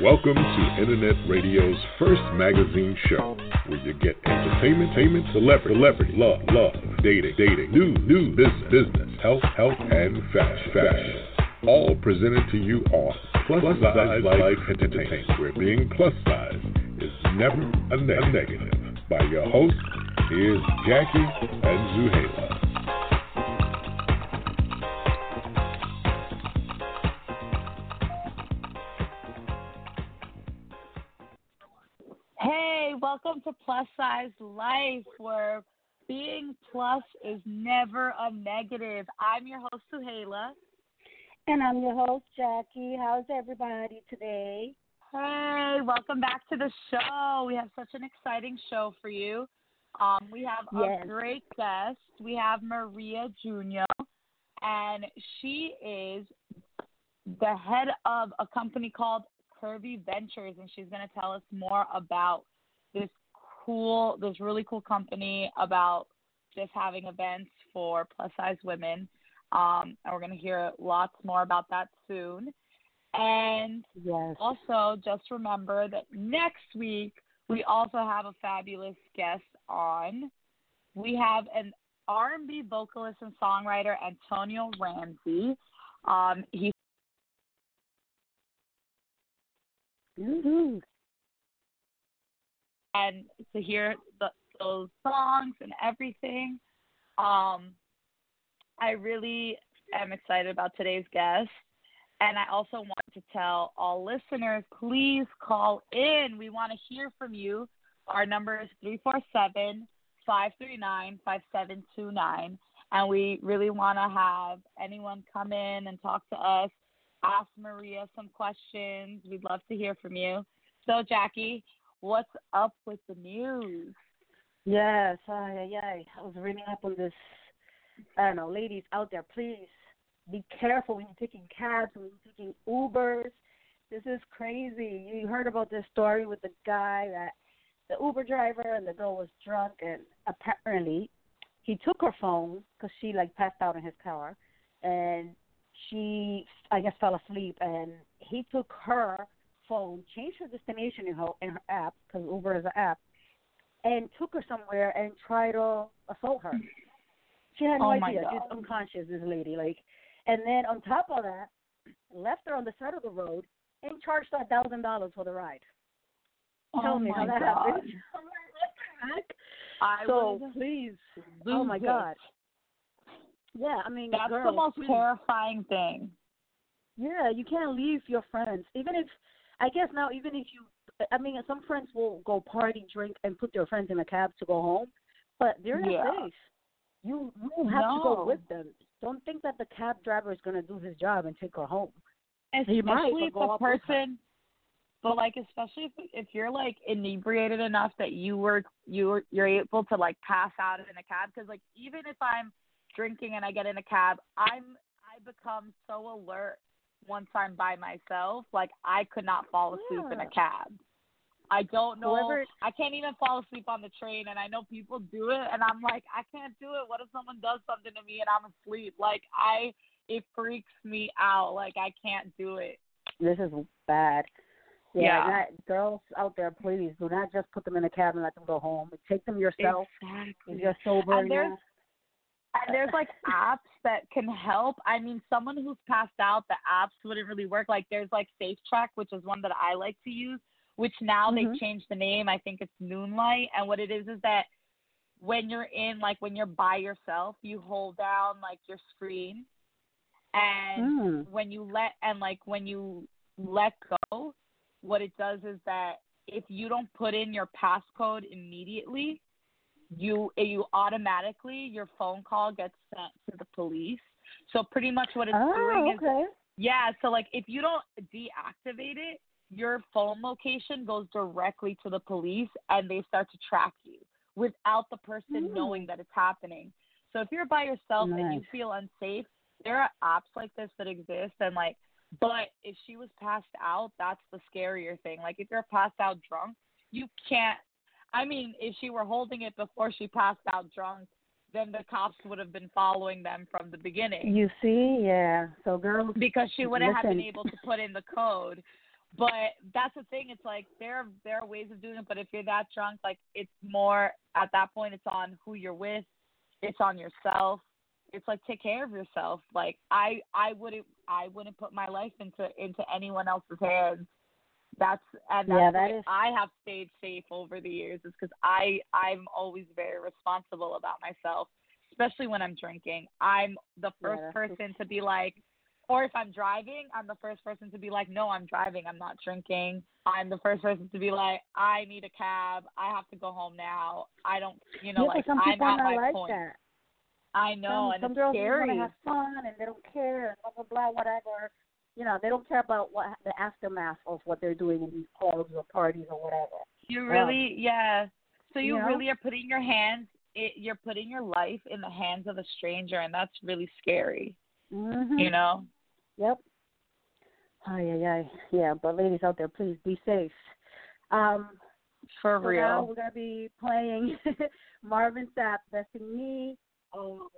Welcome to Internet Radio's first magazine show, where you get entertainment, entertainment, celebrity, celebrity, love, love, dating, dating, new, new business, business, health, health, and fashion, fashion. All presented to you on Plus, plus Size Life Entertainment, where being plus size is never a, ne- a negative. By your host, here's Jackie and Zuheila. Hey, welcome to Plus Size Life, where being plus is never a negative. I'm your host, Zuheila. And I'm your host, Jackie. How's everybody today? Hey, welcome back to the show. We have such an exciting show for you. Um, we have Yes. a great guest. We have Maria Giugno, and she is the head of a company called Curvy Ventures, and she's going to tell us more about this cool, this really cool company about just having events for plus size women. Um, and we're going to hear lots more about that soon. And Yes. also, just remember that next week we also have a fabulous guest on. We have an R&B vocalist and songwriter Antonio Ramsey. Um, he's Woo-hoo. and to hear the, those songs and everything. Um, I really am excited about today's guest. And I also want to tell all listeners, please call in. We want to hear from you. Our number is 347 539 5729. And we really want to have anyone come in and talk to us, ask Maria some questions. We'd love to hear from you. So, Jackie, what's up with the news? Yes. Ay. I was reading up on this. I don't know, ladies out there, please be careful when you're taking cabs, when you're taking Ubers. This is crazy. You heard about this story with the guy that the Uber driver and the girl was drunk, and apparently he took her phone because she like passed out in his car, and she I guess fell asleep, and he took her phone, changed her destination in her in her app because Uber is an app, and took her somewhere and tried to assault her. She had no Oh, idea. She's unconscious, this lady. Like, and then on top of that, left her on the side of the road and charged her a thousand dollars for the ride. Tell oh me my how that God. happened. I'm like, what the heck? I So please, lose oh my it. God. Yeah, I mean, That's girls, the most terrifying thing. Yeah, you can't leave your friends. Even if, I guess now, even if you, I mean, some friends will go party, drink, and put their friends in a cab to go home, but they're not Yeah. safe. You you have to go with them. Don't think that the cab driver is going to do his job and take her home. He Especially might, if the go up with her. person, but like especially if if you're like inebriated enough that you were you were you're able to like pass out in a cab because like even if I'm drinking and I get in a cab, I'm I become so alert once I'm by myself. Like I could not fall asleep in a cab. I don't know. Whoever- I can't even fall asleep on the train, and I know people do it, and I'm like, I can't do it. What if someone does something to me and I'm asleep? Like I, it freaks me out. Like I can't do it. This is bad. Yeah, Yeah. Not, girls out there, please do not just put them in a cab and let them go home. Take them yourself Exactly. if you're sober. And there's. And there's like apps that can help. I mean, someone who's passed out, the apps wouldn't really work. Like there's like Safe Track, which is one that I like to use, which now Mhm. they've changed the name. I think it's Noonlight. And what it is is that when you're in like when you're by yourself, you hold down like your screen and Mm. when you let and like when you let go, what it does is that if you don't put in your passcode immediately, you you automatically your phone call gets sent to the police. So pretty much what it's oh, doing is okay. yeah, so like if you don't deactivate it, your phone location goes directly to the police and they start to track you without the person Mm. knowing that it's happening. So if you're by yourself and you feel unsafe, there are apps like this that exist and like but if she was passed out, that's the scarier thing. Like if you're passed out drunk, you can't I mean, if she were holding it before she passed out drunk, then the cops would have been following them from the beginning You see, yeah. So girls, because she wouldn't have been able to put in the code. But that's the thing. It's like there there are ways of doing it. But if you're that drunk, like it's more at that point. It's on who you're with. It's on yourself. It's like take care of yourself. Like I I wouldn't I wouldn't put my life into into anyone else's hands. That's and that's Yeah, that is- I have stayed safe over the years. Is because I I'm always very responsible about myself, especially when I'm drinking. I'm the first true. person to be like, or if I'm driving, I'm the first person to be like, no, I'm driving. I'm not drinking. I'm the first person to be like, I need a cab. I have to go home now. I don't, you know, yeah, like some I'm at my like point. that. I know, some and some it's girls scary. want to have fun and they don't care and blah blah blah whatever. You know, they don't care about what the aftermath of what they're doing in these clubs or parties or whatever. You really, yeah. So you you know? really are putting your hands, it, you're putting your life in the hands of a stranger, and that's really scary. Mm-hmm. You know. Yep. Oh yeah, yeah, yeah. But ladies out there, please be safe. Um, For so now real. we're gonna be playing Marvin Sapp, Besting Me. Um,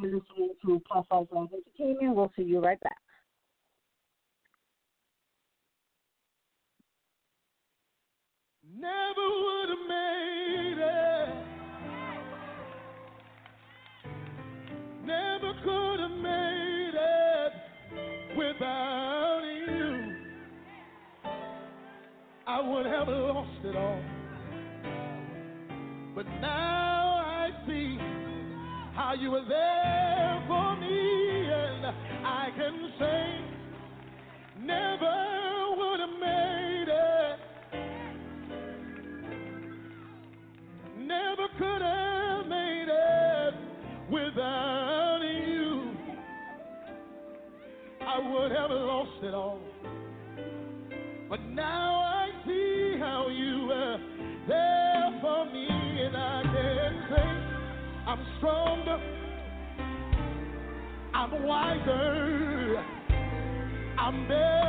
we're listening to Plus Size Live Entertainment. We'll see you right back. Never would have made it. Never could have made it without you. I would have lost it all. But now I see how you were there for me, and I can say, never have lost it all. But now I see how you were there for me, and I can say I'm stronger, I'm wiser, I'm better,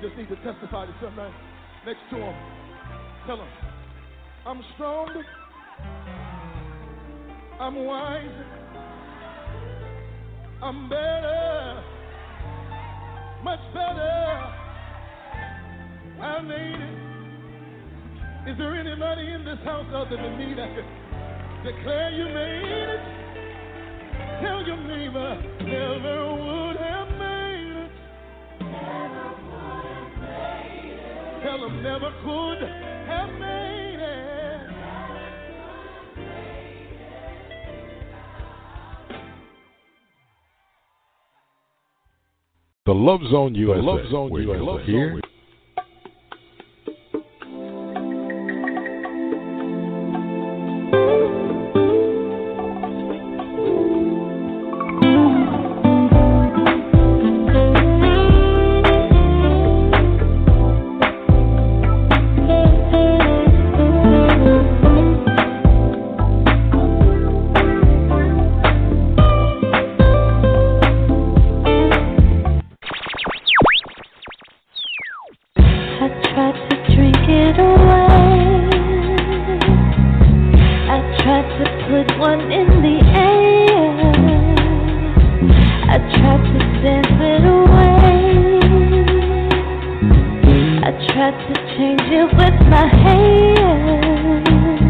just need to testify to somebody next to him. Tell him, I'm strong. I'm wise. I'm better. Much better. I made it. Is there anybody in this house other than me that can declare you made it? Tell your neighbor, never would have Tell never could have made it. The Love Zone USA. Love Zone where you USA. will I tried to change it with my hair.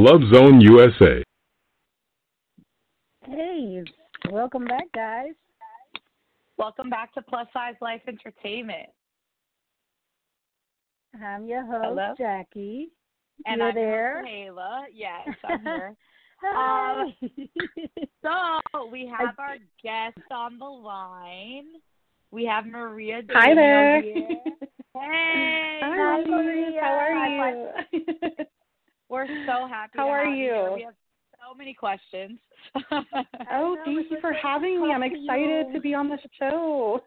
Love Zone USA. Hey, welcome back, guys. Welcome back to Plus Size Life Entertainment. I'm your host, Hello. Jackie. And You're I'm there. Kayla. Yes, I'm here. Hi. Um, so we have our guest on the line. We have Maria. Hi there. here. Hey. Hi, Maria. How are you? We're so happy. How to are have you? here. We have so many questions. Oh, thank you for having me. I'm excited you. to be on the show.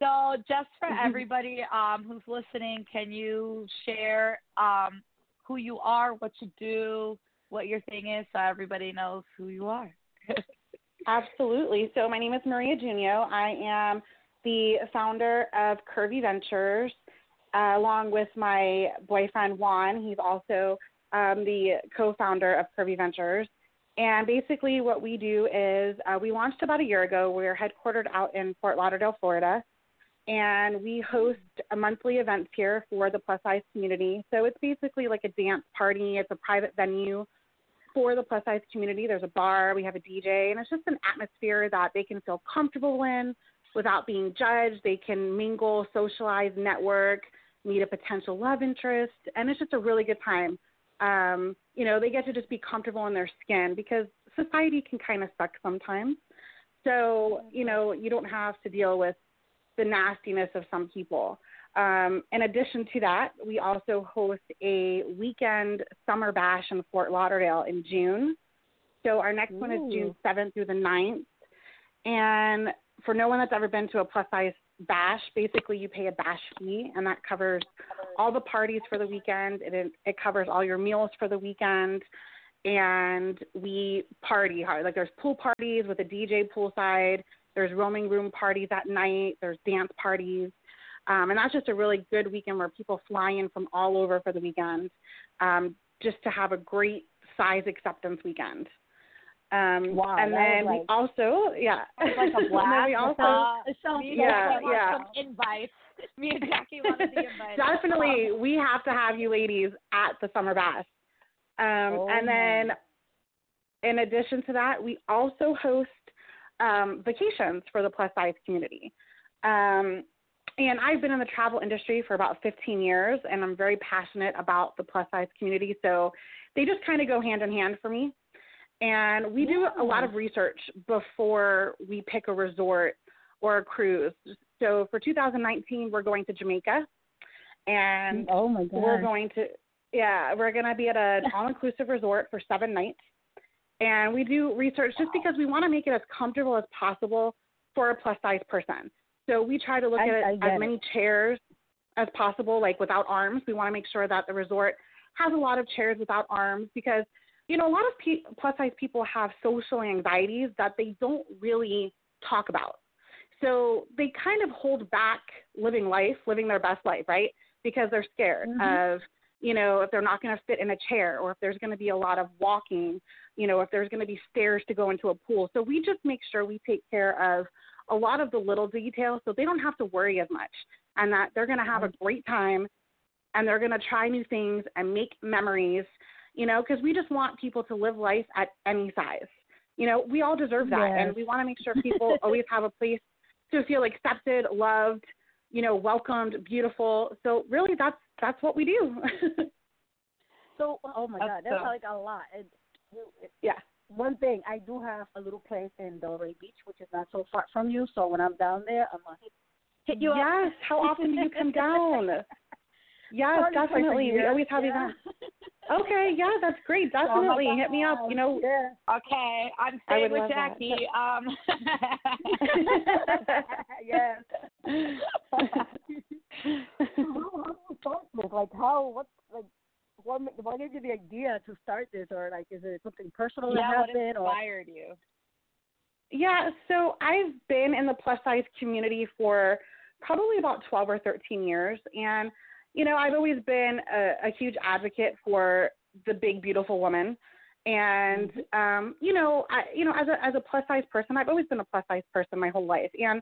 So just for everybody um, who's listening, can you share um, who you are, what you do, what your thing is, so everybody knows who you are? Absolutely. So my name is Maria Giugno. I am the founder of Curvy Ventures, uh, along with my boyfriend Juan. He's also um, the co-founder of Curvy Ventures. And basically, what we do is uh, we launched about a year ago. We're headquartered out in Fort Lauderdale, Florida, and we host monthly events here for the plus size community. So it's basically like a dance party. It's a private venue for the plus size community. There's a bar, we have a DJ, and it's just an atmosphere that they can feel comfortable in without being judged. They can mingle, socialize, network, meet a potential love interest, and it's just a really good time. Um, you know, they get to just be comfortable in their skin because society can kind of suck sometimes. So, you know, you don't have to deal with the nastiness of some people. Um, in addition to that, we also host a weekend summer bash in Fort Lauderdale in June. So our next one is June 7th through the 9th. And for no one that's ever been to a plus size bash, basically you pay a bash fee, and that covers all the parties for the weekend. It it covers all your meals for the weekend, and we party hard. Like there's pool parties with a DJ poolside. There's roaming room parties at night. There's dance parties. Um, and that's just a really good weekend where people fly in from all over for the weekend um, just to have a great size acceptance weekend. Um, Wow, and then was we also, yeah, like a And then blast. we also, Uh, Yeah, yeah. some invites. Me and Jackie wanted the invites. definitely we have to have you ladies at the summer bash. Um, Oh, and then, in addition to that, we also host um, vacations for the plus size community. Um, and I've been in the travel industry for about 15 years, and I'm very passionate about the plus size community. So they just kind of go hand in hand for me. And we do a lot of research before we pick a resort or a cruise. So for 2019, we're going to Jamaica, and mm, Oh my god. we're going to yeah we're going to be at an all-inclusive resort for seven nights and we do research just because we want to make it as comfortable as possible for a plus size person so we try to look I- at it as it. many chairs as possible like without arms we want to make sure that the resort has a lot of chairs without arms because you know a lot of pe- plus size people have social anxieties that they don't really talk about. So they kind of hold back living life living their best life right? Because they're scared Mhm. of you know if they're not going to fit in a chair or if there's going to be a lot of walking you know if there's going to be stairs to go into a pool. So we just make sure we take care of a lot of the little details so they don't have to worry as much and that they're going to have a great time and they're going to try new things and make memories you know because we just want people to live life at any size you know we all deserve that Yes. and we want to make sure people always have a place to feel accepted loved you know welcomed beautiful so really that's that's what we do So, oh my That's god, that's so- like a lot. And it- yeah one thing, I do have a little place in Delray Beach, which is not so far from you. So when I'm down there, I'm gonna hit, hit you up. yes how often do you come down yes Probably definitely we always have Yeah. events okay yeah that's great definitely hit me up you know Yeah. Okay, I'm staying with love that. Jackie. Um, yes. like how? What's like? What, ma- what gave you the idea to start this, or like, is it something personal that yeah, what happened, or inspired you? Yeah, so I've been in the plus size community for probably about 12 or 13 years. And, you know, I've always been a, a huge advocate for the big, beautiful woman. And, um, you know, I, you know, as a, as a plus size person, I've always been a plus size person my whole life. And,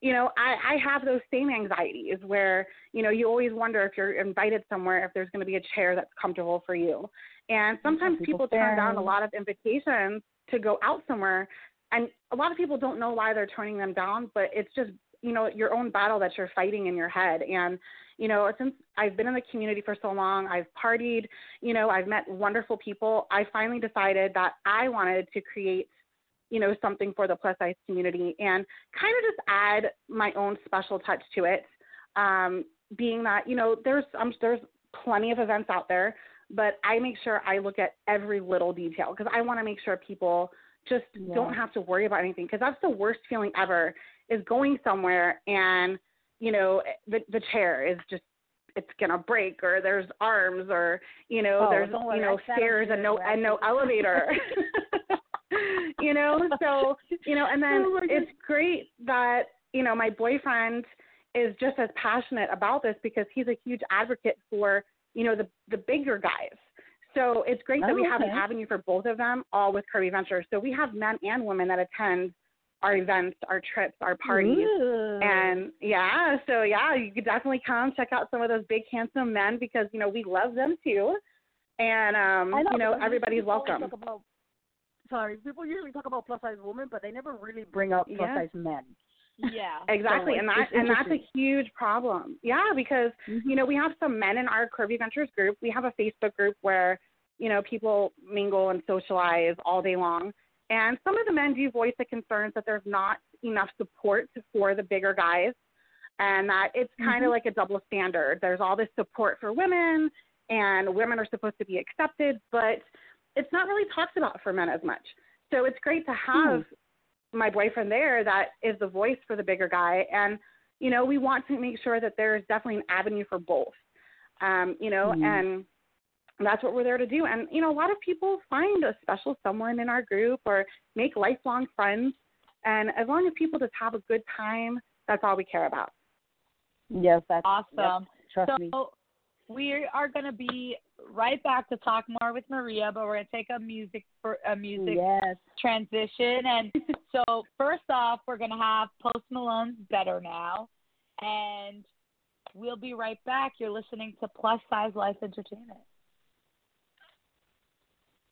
you know, I, I have those same anxieties where, you know, you always wonder if you're invited somewhere, if there's going to be a chair that's comfortable for you. And sometimes people people turn down a lot of invitations to go out somewhere and a lot of people don't know why they're turning them down but it's just you know your own battle that you're fighting in your head and you know since i've been in the community for so long i've partied you know i've met wonderful people i finally decided that i wanted to create you know something for the plus size community and kind of just add my own special touch to it um being that you know there's um, there's plenty of events out there but i make sure i look at every little detail because i want to make sure people just Yeah. don't have to worry about anything because that's the worst feeling ever is going somewhere and you know the the chair is just it's gonna break or there's arms or you know Oh, there's you know stairs and no and no elevator. You know so you know and then Oh it's great that you know my boyfriend is just as passionate about this because he's a huge advocate for you know the the bigger guys. So it's great that we Oh, have an avenue for both of them all with Curvy Ventures. So we have men and women that attend our events, our trips, our parties. Ooh. And yeah, so yeah, you could definitely come check out some of those big handsome men because you know we love them too. And um, know, you know everybody's people welcome. About, sorry, people usually talk about plus size women, but they never really bring up plus Yeah. size men. Yeah. Exactly, So and it's- that and that's a huge problem. Yeah, because you know we have some men in our Curvy Ventures group. We have a Facebook group where you know people mingle and socialize all day long, and some of the men do voice the concerns that there's not enough support for the bigger guys and that it's kind of mm-hmm. like a double standard. There's all this support for women and women are supposed to be accepted, but it's not really talked about for men as much. So it's great to have mm-hmm. my boyfriend there that is the voice for the bigger guy and you know, we want to make sure that there's definitely an avenue for both. Um, you know, mm-hmm. and that's what we're there to do. And, you know, a lot of people find a special someone in our group or make lifelong friends. And as long as people just have a good time, that's all we care about. Yes, that's awesome. Yep, trust so me. we are going to be right back to talk more with Maria, but we're going to take a music for a music yes. transition. And so first off, we're going to have Post Malone's Better Now. And we'll be right back. You're listening to Plus Size Life Entertainment.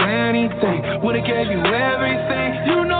anything. Would've gave you everything. You know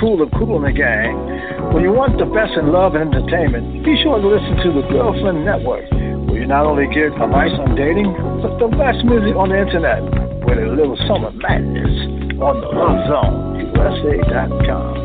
cool of cool in the gang, when you want the best in love and entertainment, be sure to listen to the Girlfriend Network, where you not only get advice on dating, but the best music on the internet with a little summer madness on the Love Zone USA.com.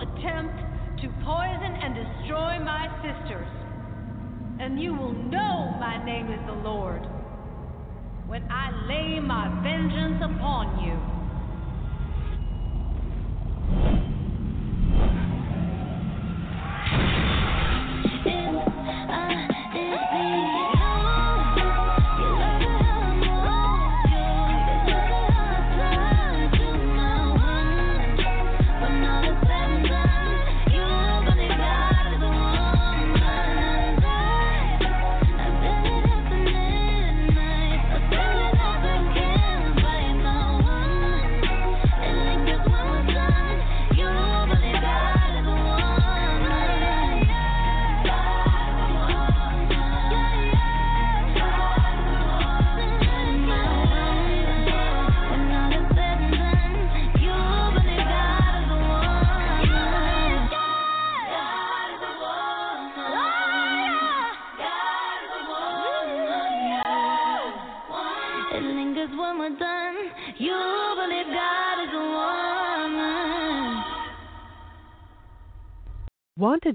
attempt to poison and destroy my sisters. And you will know my name is the Lord when I lay my vengeance upon you.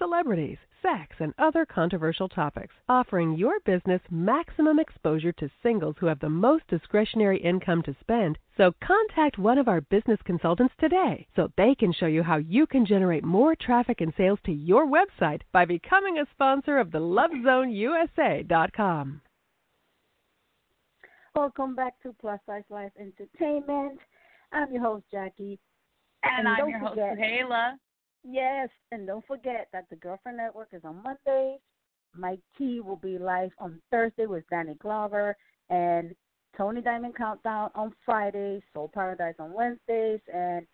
celebrities, sex, and other controversial topics, offering your business maximum exposure to singles who have the most discretionary income to spend. So contact one of our business consultants today so they can show you how you can generate more traffic and sales to your website by becoming a sponsor of the LoveZoneUSA.com. Welcome back to Plus Size Life Entertainment. I'm your host, Jackie. And, I'm your host, forget- Kayla. Yes, and don't forget that the Girlfriend Network is on Mondays. Mike T will be live on Thursday with Danny Glover and Tony Diamond Countdown on Fridays, Soul Paradise on Wednesdays, and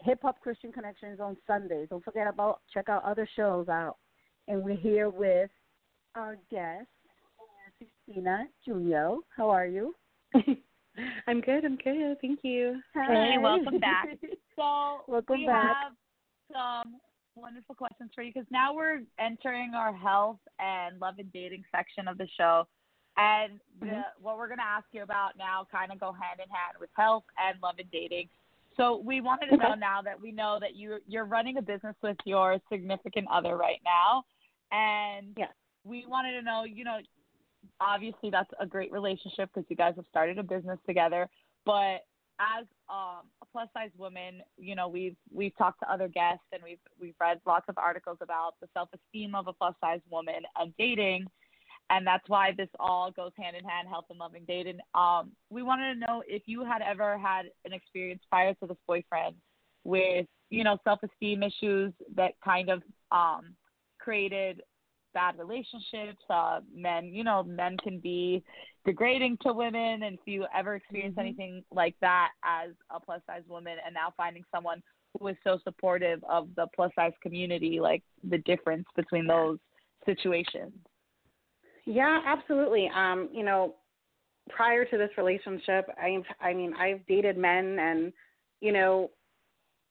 Hip Hop Christian Connections on Sundays. Don't forget about check out other shows out. And we're here with our guest, Christina Julio. How are you? I'm good. I'm good. Thank you. Hey, welcome back. So Welcome we back. have some wonderful questions for you because now we're entering our health and love and dating section of the show. And the, Mhm. what we're going to ask you about now kind of go hand in hand with health and love and dating. So we wanted to know now that we know that you you're running a business with your significant other right now, and Yes. we wanted to know, you know, obviously that's a great relationship because you guys have started a business together. But as um, a plus size woman, you know, we've we've talked to other guests and we've we've read lots of articles about the self esteem of a plus size woman and dating, and that's why this all goes hand in hand, health and loving dating. Um, we wanted to know if you had ever had an experience prior to this boyfriend with you know self-esteem issues that kind of um created bad relationships uh men you know men can be degrading to women and if you ever experience Mhm. anything like that as a plus size woman and now finding someone who is so supportive of the plus size community like the difference between those situations Yeah, absolutely. Um, you know, prior to this relationship, I I mean, I've dated men and you know,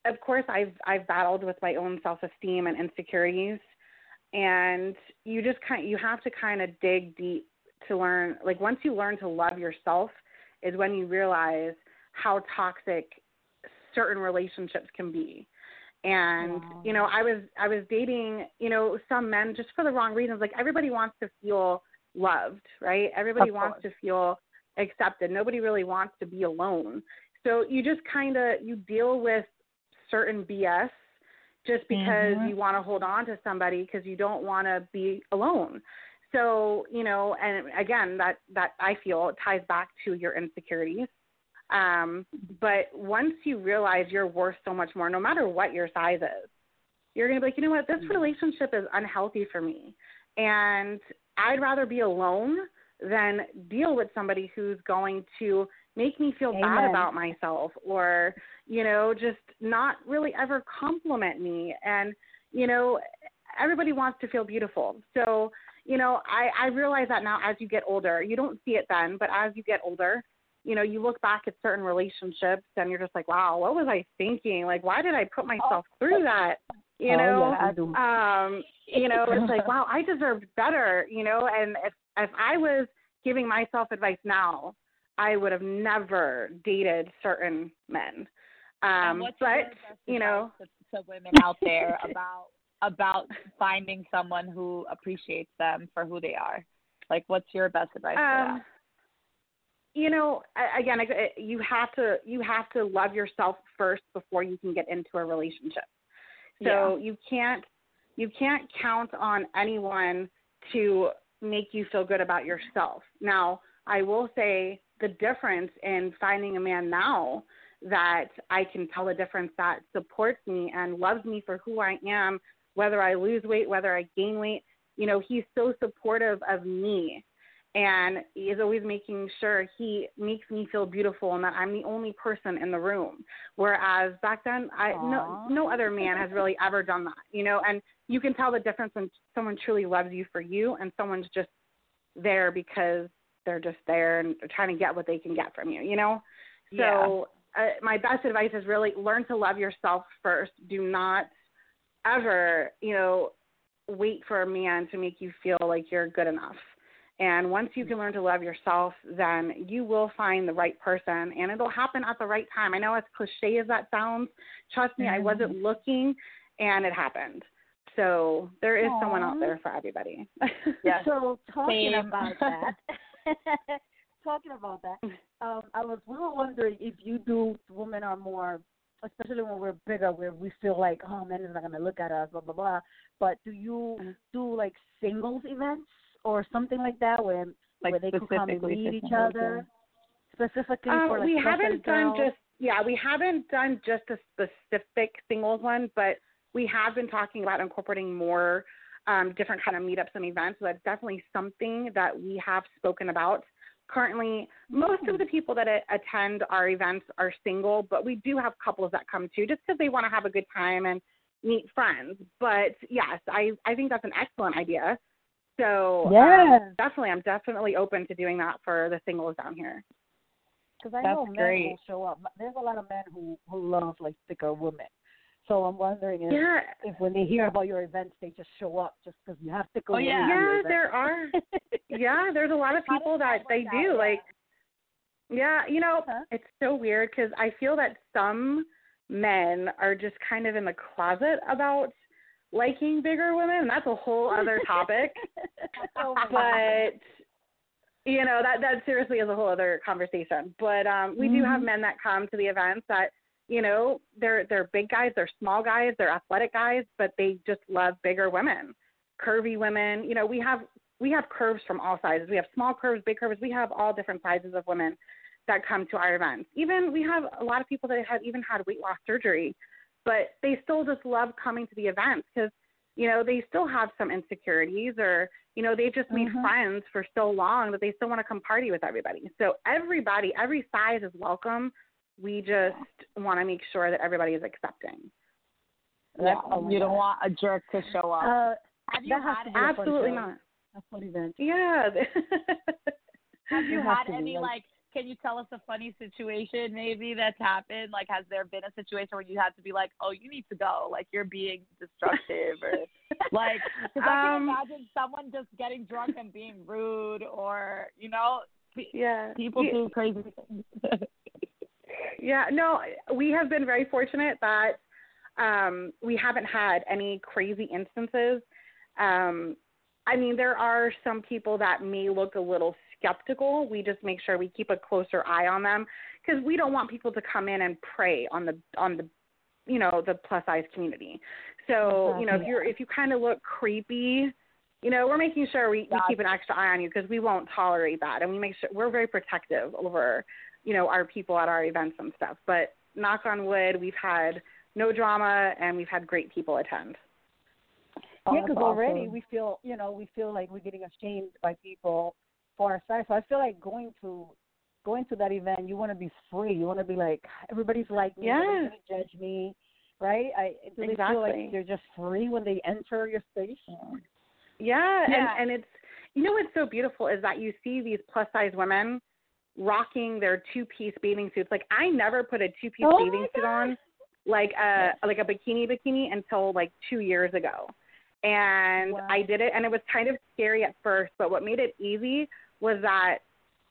of course I've I've battled with my own self-esteem and insecurities and you just kind you have to kind of dig deep to learn like once you learn to love yourself is when you realize how toxic certain relationships can be. And you know i was i was dating you know some men just for the wrong reasons like everybody wants to feel loved right? Everybody wants to feel accepted. Nobody really wants to be alone. So you just kind of you deal with certain bs just because Mhm. you want to hold on to somebody because you don't want to be alone. So you know and again that that i feel ties back to your insecurities um but once you realize you're worth so much more no matter what your size is you're going to be like you know what? This relationship is unhealthy for me. And i'd rather be alone than deal with somebody who's going to make me feel bad about myself or you know just not really ever compliment me. And you know everybody wants to feel beautiful. So you know i i realize that now as you get older you don't see it then but as you get older you know you look back at certain relationships and you're just like wow what was i thinking? Like why did i put myself through that? You Oh, know yeah, um you know it's like wow i deserved better you know and if if i was giving myself advice now i would have never dated certain men. Um but you know to, to women out there about about finding someone who appreciates them for who they are? Like what's your best advice for um you know again you have to you have to love yourself first before you can get into a relationship. So you can't you can't count on anyone to make you feel good about yourself. Now i will say the difference in finding a man now that i can tell the difference that supports me and loves me for who i am whether i lose weight whether i gain weight you know he's so supportive of me and he is always making sure he makes me feel beautiful and that I'm the only person in the room. Whereas back then, I no no other man has really ever done that, you know. And you can tell the difference when someone truly loves you for you and someone's just there because they're just there and they're trying to get what they can get from you, you know. So uh, my best advice is really learn to love yourself first. Do not ever, you know, wait for a man to make you feel like you're good enough. And once you can learn to love yourself, then you will find the right person and it'll happen at the right time. I know as cliche as that sounds, trust me, I wasn't looking and it happened. So there is someone out there for everybody. Yes. So talking Same. about that, talking about that, um, I was we were wondering if you do. Women are more, especially when we're bigger, where we feel like, oh, men is not gonna look at us, blah blah blah. But do you Mm-hmm. do like singles events or something like that, where Like where they could come and meet each other, specifically Um, for like we haven't done just yeah, we haven't done just a specific singles one, but we have been talking about incorporating more um, different kind of meetups and events. So that's definitely something that we have spoken about. Currently, most of the people that attend our events are single, but we do have couples that come too, just because they want to have a good time and meet friends. But yes, I I think that's an excellent idea. So um, Yeah. definitely, I'm definitely open to doing that for the singles down here. Because I That's know men great. will show up. There's a lot of men who who love like thicker women. So I'm wondering if, Yeah, if when they hear about your events, they just show up just because you have thicker Oh, yeah. yeah, there are. yeah, there's a lot of people that that they work do. out? Like, yeah, you know, Huh? it's so weird because I feel that some men are just kind of in the closet about liking bigger women. That's a whole other topic. Oh, but you know that that seriously is a whole other conversation. But um, we do have Mhm. men that come to the events that you know they're they're big guys, they're small guys, they're athletic guys, but they just love bigger women, curvy women. You know we have we have curves from all sizes. We have small curves, big curves. We have all different sizes of women that come to our events. Even we have a lot of people that have even had weight loss surgery but they still just love coming to the events because you know they still have some insecurities or you know they've just made Mhm. friends for so long that they still want to come party with everybody. So everybody, every size is welcome. We just want to make sure that everybody is accepting. Yeah, oh my you don't want a jerk to show up. Uh, have you had to be a fun Absolutely show. not. A fun event. Yeah. Have you had to any like- like? Can you tell us a funny situation maybe that's happened? Like, has there been a situation where you had to be like, "Oh, you need to go," like you're being destructive, or like? Because I can Um, imagine someone just getting drunk and being rude, or you know, yeah. people You- do crazy things. Yeah, no, we have been very fortunate that um, we haven't had any crazy instances. Um, I mean, there are some people that may look a little skeptical. We just make sure we keep a closer eye on them because we don't want people to come in and prey on the on the you know the plus size community. So you know if you're if you kind of look creepy, you know we're making sure we, we keep an extra eye on you because we won't tolerate that, and we make sure we're very protective over you know our people at our events and stuff. But knock on wood, we've had no drama and we've had great people attend. Oh, yeah, that's because already awesome. we feel, you know, we feel like we're getting ashamed by people for our size. So I feel like going to going to that event, you want to be free. You want to be like everybody's like me. Yeah. Nobody's gonna judge me, right? I do they feel like they're just free when they enter your space? Yeah, Yeah. and and it's you know what's so beautiful is that you see these plus size women rocking their two piece bathing suits. Like I never put a two piece Oh bathing suit on, like uh, a like a bikini bikini until like two years ago. And Wow. I did it and it was kind of scary at first, but what made it easy was that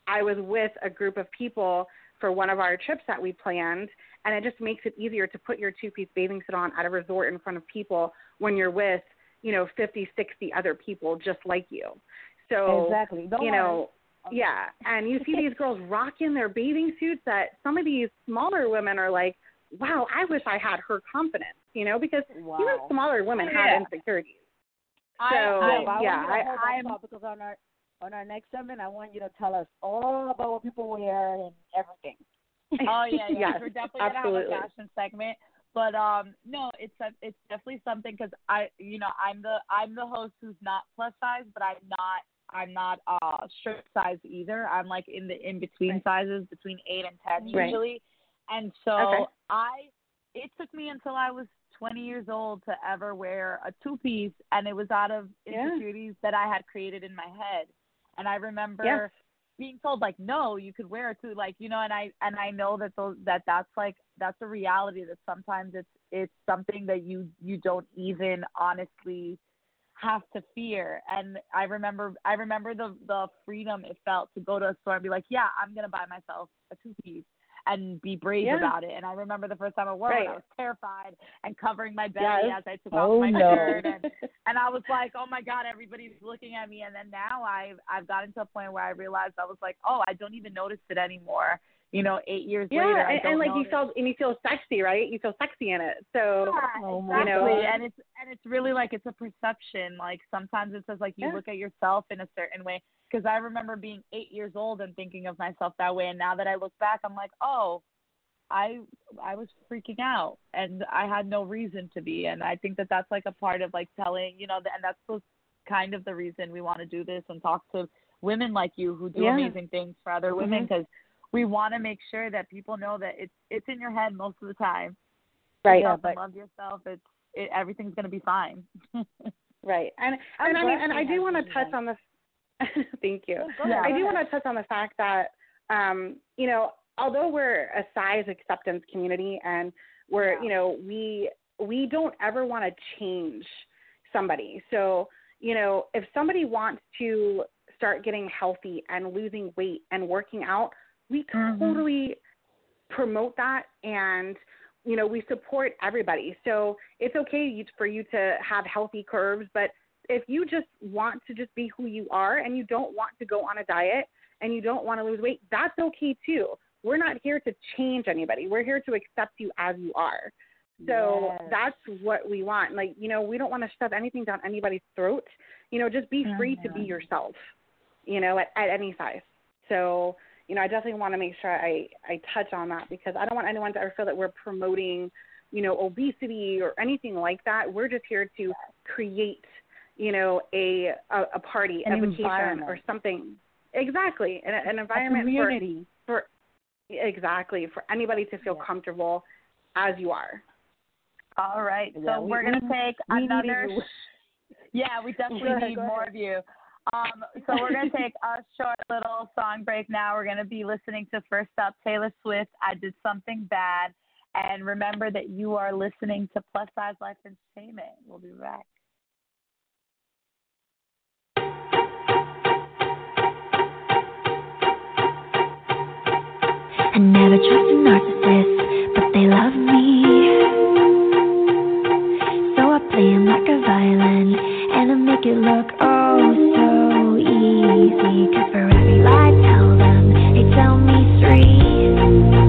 I was with a group of people for one of our trips that we planned and it just makes it easier to put your two piece bathing suit on at a resort in front of people when you're with, you know, 50, 60 other people just like you. So, exactly. Don't you worry. Yeah, and you see these girls rocking their bathing suits that some of these smaller women are like, wow, I wish I had her confidence, you know, because wow. even smaller women Yeah. have insecurities. I, So, yeah, I yeah, want you to I- I'm- because on our on our next segment, I want you to tell us all about what people wear and everything. Oh yeah, yeah. Yes, We're definitely absolutely. gonna have a fashion segment. But um, no, it's a, it's definitely something because I, you know, I'm the I'm the host who's not plus size, but I'm not I'm not uh strip size either. I'm like in the in between sizes, between eight and ten Right. usually. And so Okay. I, it took me until I was 20 years old to ever wear a two piece, and it was out of Yeah. insecurities that I had created in my head. And I remember Yes. being told like no you could wear it too like you know and i and i know that those that that's like that's a reality that sometimes it's it's something that you you don't even honestly have to fear and i remember i remember the the freedom it felt to go to a store and be like yeah i'm going to buy myself a two piece and be brave Yeah. about it and i remember the first time i wore Right. it i was terrified and covering my belly Yes. as i took Oh, off my no. shirt and and I was like, oh my god, everybody's looking at me. And then now I've I've gotten to a point where I realized I was like, oh, I don't even notice it anymore. You know, eight years yeah, later, I and, and like you notice. feel and you feel sexy, right? You feel sexy in it. So Yeah, Oh my exactly. God. And it's and it's really like it's a perception. Like sometimes it says like you Yeah. look at yourself in a certain way. Because I remember being eight years old and thinking of myself that way, and now that I look back, I'm like, oh, I I was freaking out, and I had no reason to be. And I think that that's like a part of like telling, you know, and that's the kind of the reason we want to do this and talk to women like you who do Yeah. amazing things for other women mm-hmm. because we want to make sure that people know that it's it's in your head most of the time right, yourself but- love yourself, it's it, everything's gonna be fine. right, and I'm and I mean, and I do want to touch on this. Thank you. Go ahead, I do want to touch on the fact that, um, you know, although we're a size acceptance community and we're, Yeah. you know, we we don't ever want to change somebody. So, you know, if somebody wants to start getting healthy and losing weight and working out, we Mhm. totally promote that and you know we support everybody. So it's okay for you to have healthy curves but if you just want to just be who you are and you don't want to go on a diet and you don't want to lose weight that's okay too. We're not here to change anybody. We're here to accept you as you are. So Yes. that's what we want. Like you know we don't want to shove anything down anybody's throat. You know just be free to be Mhm. yourself you know at, at any size. So you know, I definitely want to make sure I I touch on that because I don't want anyone to ever feel that we're promoting you know, obesity or anything like that. We're just here to create, you know, a a, a party, An a vacation, environment. or something. Exactly, an, an environment for- community. for exactly for anybody to feel comfortable as you are. All right. So Yeah, we- we're gonna take we need another. you. Yeah, we definitely Go need go more of you. Um, so we're gonna take a short little song break now. We're gonna be listening to first up Taylor Swift. I did something bad, and remember that you are listening to Plus Size Life Entertainment. We'll be back. I never trust a narcissist, but they love me. So I play 'em like a violin, and I make it look oh easy. 'Cause for every lie tell them, tell me three.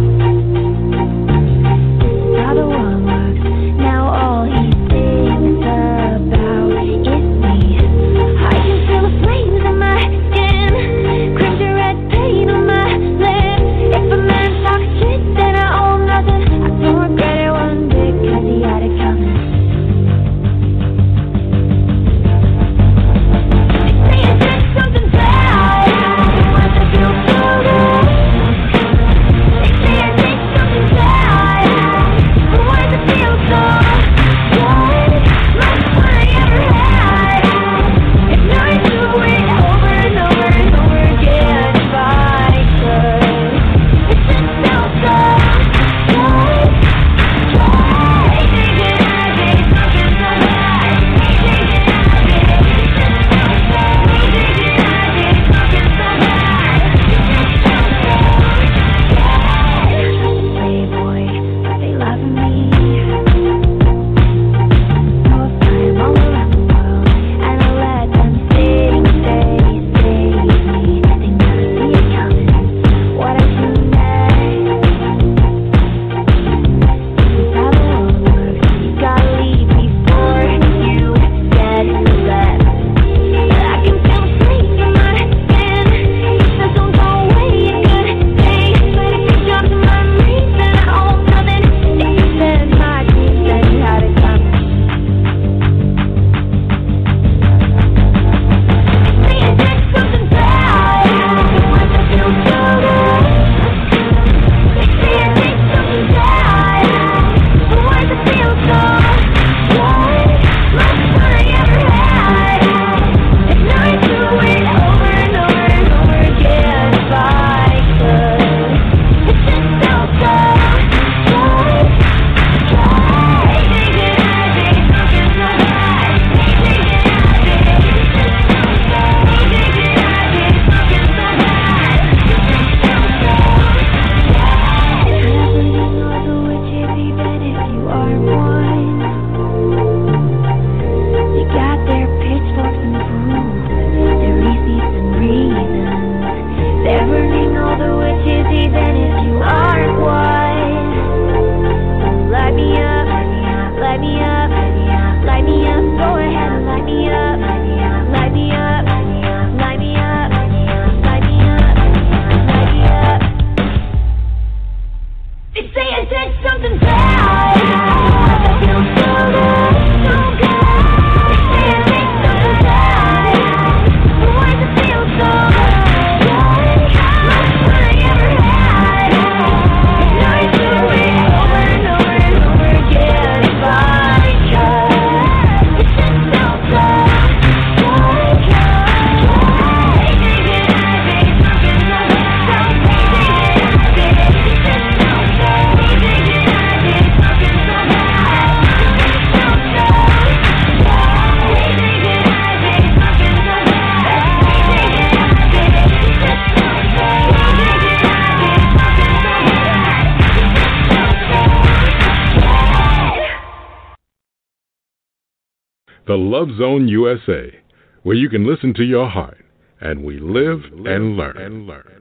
Love Zone USA, where you can listen to your heart, and we live, and learn.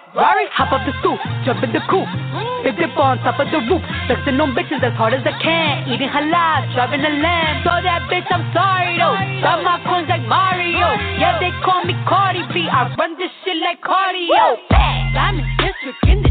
Ferrari, hop up the stoop, jump in the coupe. Big dip on top of the roof, flexing on bitches as hard as I can. Eating halal, driving a lamb. So that bitch, I'm sorry though. Got my coins like Mario. Yeah, they call me Cardi B. I run this shit like cardio. Diamond district in the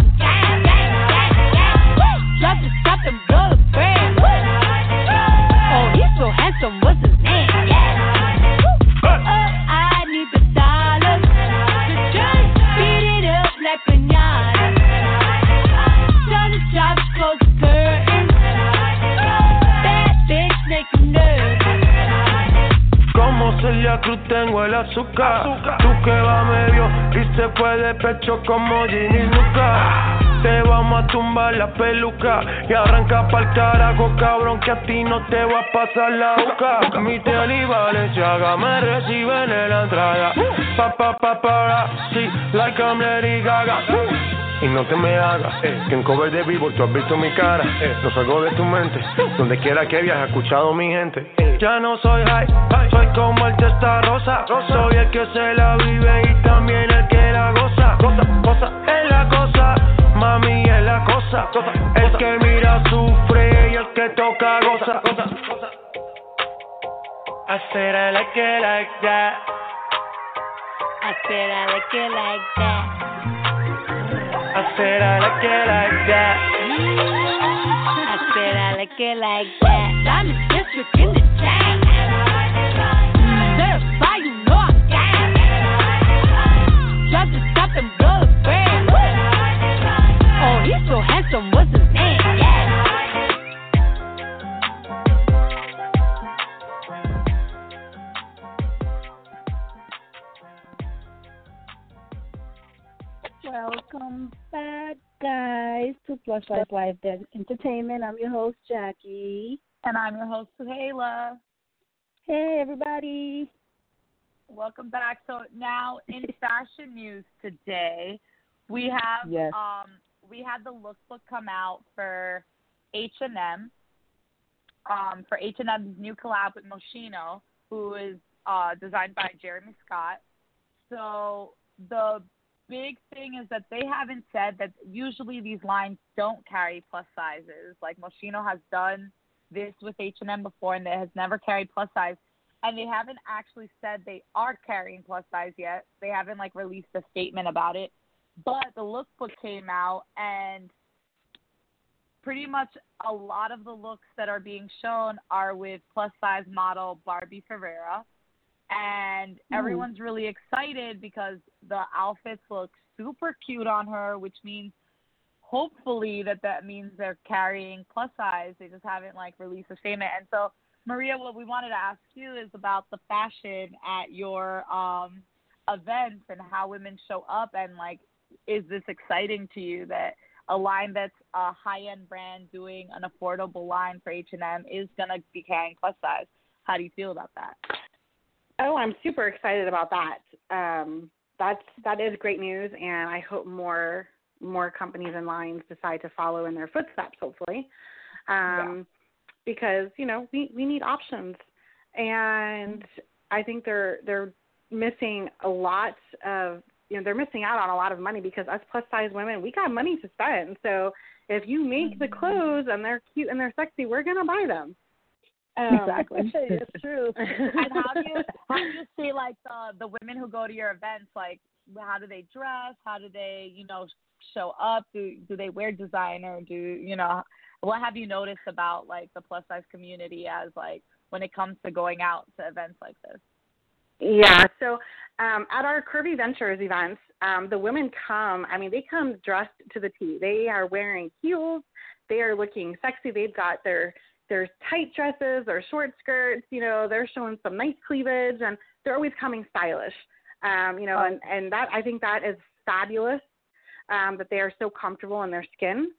Oh, he's so handsome, what's his name? Uh, I need the dollars beat it up like close the curtain. Bad bitch making nerves. Como Celia Cruz tengo el azúcar. Tú que va medio y se fue de pecho como Ginny Luca. Te vamos a tumbar la peluca y arranca pa'l carajo, cabrón, que a ti no te va a pasar la boca. Mi tele y Valenciaga me reciben en la entrada. Pa, pa, pa, para, sí, like I'm Lady Gaga. Y no te me hagas, que en cover de vivo tú has visto mi cara. No salgo de tu mente, donde quiera que viajes, escuchado mi gente. Ya no soy high, soy como el testa rosa. Soy el que se la vive y también el que la goza. Mami es la cosa. El que mira sufre y el que toca goza. I said I like it like that. I said I like it like that. I said I like it like that. I said I like it like that. Diamond district in the so handsome, what's his name? Welcome back, guys, to Plush Life Live Dead Entertainment. I'm your host, Jackie. And I'm your host, Zuheila. Hey, everybody. Welcome back. So now in fashion news today, we have Yes. um we had the lookbook come out for H and M. Um, for H and M's new collab with Moschino, who is uh, designed by Jeremy Scott. So the big thing is that they haven't said that usually these lines don't carry plus sizes. Like Moschino has done this with H&M before, and it has never carried plus size. And they haven't actually said they are carrying plus size yet. They haven't like released a statement about it. But the lookbook came out, and pretty much a lot of the looks that are being shown are with plus size model Barbie Ferreira. And everyone's really excited because the outfits look super cute on her, which means hopefully that that means they're carrying plus size. They just haven't like released a statement. And so Maria, what we wanted to ask you is about the fashion at your um, events and how women show up, and like, is this exciting to you that a line that's a high-end brand doing an affordable line for H&M is gonna be carrying plus size? How do you feel about that? Oh, I'm super excited about that. Um, that's that is great news, and I hope more more companies and lines decide to follow in their footsteps. Hopefully, um, yeah. because you know we we need options, and I think they're they're missing a lot of you know they're missing out on a lot of money because us plus size women we got money to spend. So if you make the mm-hmm. clothes and they're cute and they're sexy, we're gonna buy them. Um, exactly, it's true. and how do you how do you see like the the women who go to your events like how do they dress? How do they you know show up? Do do they wear designer? Do you know what have you noticed about like the plus size community as like when it comes to going out to events like this? Yeah, so um, at our Curvy Ventures events, um, the women come. I mean, they come dressed to the T. They are wearing heels. They are looking sexy. They've got their their tight dresses or short skirts. You know, they're showing some nice cleavage, and they're always coming stylish. Um, you know, and and that I think that is fabulous. Um, that they are so comfortable in their skin,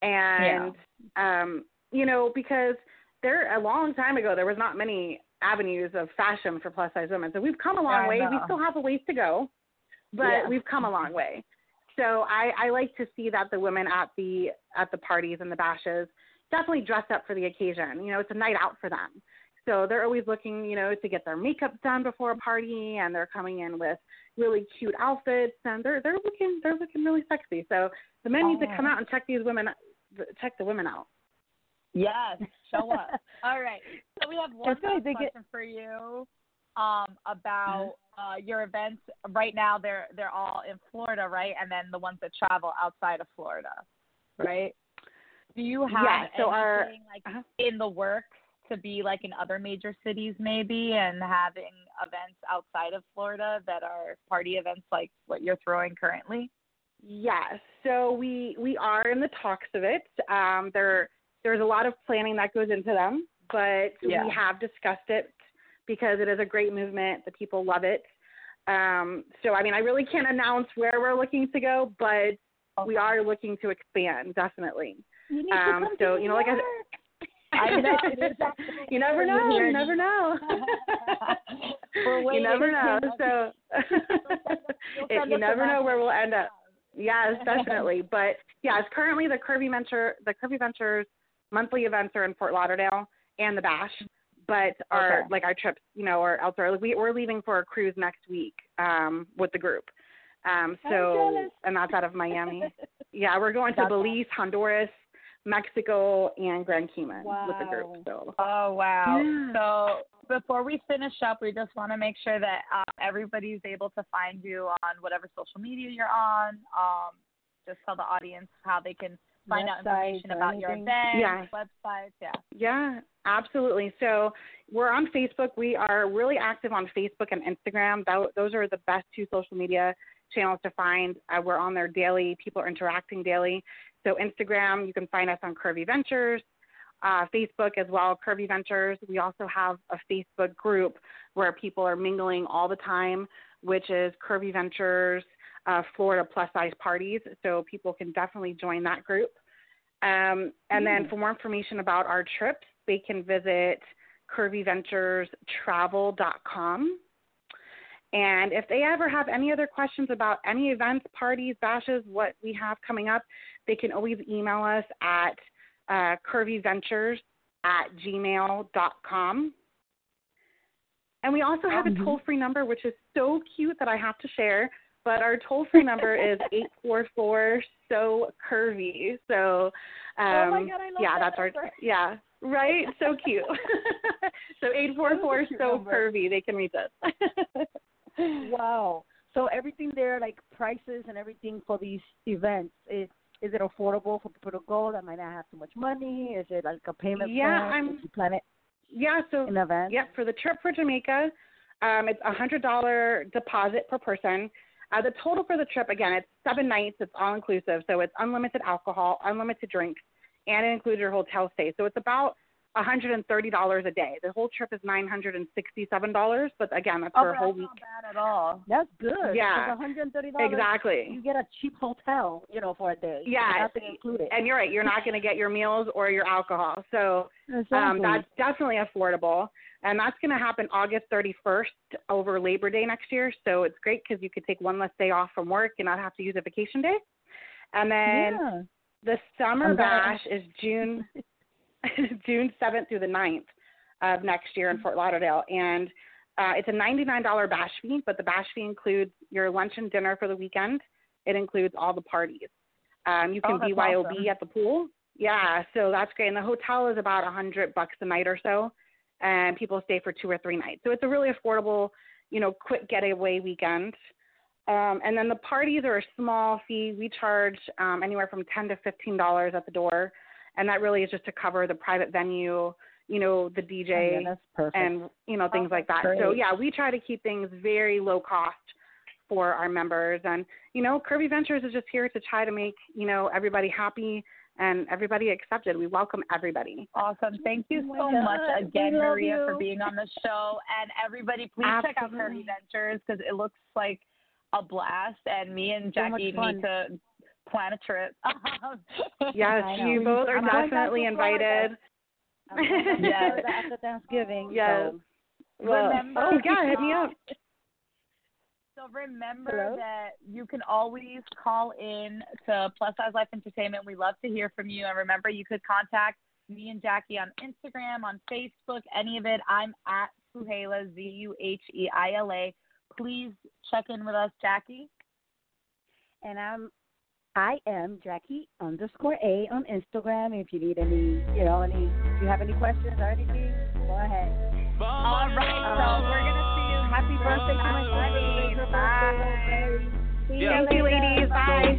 and yeah. um, you know, because there a long time ago there was not many avenues of fashion for plus size women. So we've come a long way. We still have a ways to go, but yeah. we've come a long way. So I, I like to see that the women at the at the parties and the bashes definitely dress up for the occasion. You know, it's a night out for them. So they're always looking, you know, to get their makeup done before a party, and they're coming in with really cute outfits, and they're they're looking they're looking really sexy. So the men oh. need to oh. come oh. out and check these women check the women out. Yes, show up. All right. So we have one last question get... for you um, about uh, your events. Right now, they're they're all in Florida, right? And then the ones that travel outside of Florida, right? Do you have yeah, so anything our, like uh-huh. in the works to be like in other major cities, maybe, and having events outside of Florida that are party events like what you're throwing currently? Yes. So we we are in the talks of it. Um, there there's a lot of planning that goes into them, but yeah. we have discussed it because it is a great movement. The people love it. Um, so, I mean, I really can't announce where we're looking to go, but okay. we are looking to expand, definitely. You need um, to so, you know, like I said, I know. you never know. You never know. you never know. So it, you never know where we'll end up. Yes, definitely. But yes, currently the Curvy Venture, the Curvy Ventures monthly events are in Fort Lauderdale and the Bash, but our okay. like our trips, you know, are elsewhere. Like we we're leaving for a cruise next week um, with the group. Um, so and that's out of Miami. yeah, we're going to Belize, Honduras, Mexico, and Grand Cayman wow. with the group. So. Oh wow! Yeah. So before we finish up, we just want to make sure that uh, everybody's able to find you on whatever social media you're on. Um, just tell the audience how they can find out information about your event, yeah. websites. Yeah. Yeah, absolutely. So we're on Facebook. We are really active on Facebook and Instagram. those are the best two social media channels to find. Uh, we're on there daily. People are interacting daily. So Instagram, you can find us on Curvy Ventures. Uh, Facebook as well, Curvy Ventures. We also have a Facebook group where people are mingling all the time, which is Curvy Ventures uh, Florida plus size parties. So people can definitely join that group. Um, and mm. then for more information about our trips, they can visit curvyventurestravel.com. And if they ever have any other questions about any events, parties, bashes, what we have coming up, they can always email us at uh, curvyventures at gmail.com. And we also have a mm-hmm. toll free number, which is so cute that I have to share. But our toll free number is eight four four so curvy. So um, oh my God, I love yeah, that that's number. our yeah, right? So cute. so eight four four so number. curvy. They can reach us. wow. So everything there, like prices and everything for these events, is is it affordable for people to go that might not have too much money? Is it like a payment yeah, plan? I'm, you plan it? Yeah, so in advance. Yeah, for the trip for Jamaica, um, it's a hundred dollar deposit per person. Uh, the total for the trip, again, it's seven nights. It's all inclusive, so it's unlimited alcohol, unlimited drinks, and it includes your hotel stay. So it's about $130 a day. The whole trip is $967, but again, that's Oh, for a that's whole not week. bad at all. That's good. Yeah. $130, Exactly. You get a cheap hotel, you know, for a day. Yeah, Nothing included. and you're right. You're not going to get your meals or your alcohol, so um, that's definitely affordable. And that's going to happen August 31st over Labor Day next year. So it's great because you could take one less day off from work and not have to use a vacation day. And then yeah. the summer I'm glad- bash is June June 7th through the 9th of next year in Fort Lauderdale, and uh, it's a $99 bash fee. But the bash fee includes your lunch and dinner for the weekend. It includes all the parties. Um, you Oh, can that's BYOB awesome. at the pool. Yeah, so that's great. And the hotel is about a hundred bucks a night or so, and people stay for two or three nights. So it's a really affordable, you know, quick getaway weekend. Um, and then the parties are a small fee. We charge um, anywhere from ten to fifteen dollars at the door, and that really is just to cover the private venue, you know, the DJ, Oh, yeah, and you know things Oh, like that. that's So yeah, we try to keep things very low cost for our members, and you know, Curvy Ventures is just here to try to make you know everybody happy and everybody accepted. We welcome everybody. Awesome. Thank you Oh so God. much We again, love Maria, for being on the show. And everybody, please check out Curvy Ventures because it looks like a blast. And me and Jackie fun. need to plan a trip. Yes, you both are I'm definitely invited. I'm going back to Yes. Florida after Thanksgiving. Yes. So. Well, Remember- oh yeah, hit me up. So remember Hello? that you can always call in to Plus Size Life Entertainment. We love to hear from you. And remember, you could contact me and Jackie on Instagram, on Facebook, any of it. I'm at Zuheila, Z U H E I L A. Please check in with us, Jackie. And I'm I am Jackie underscore A on Instagram. If you need any, you know, any, if you have any questions or anything, go ahead. All right, so we're going to see you. Um, happy birthday to my Bye. sister. Bye. See you Thank you, ladies. Bye.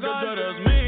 Que tú eres mía.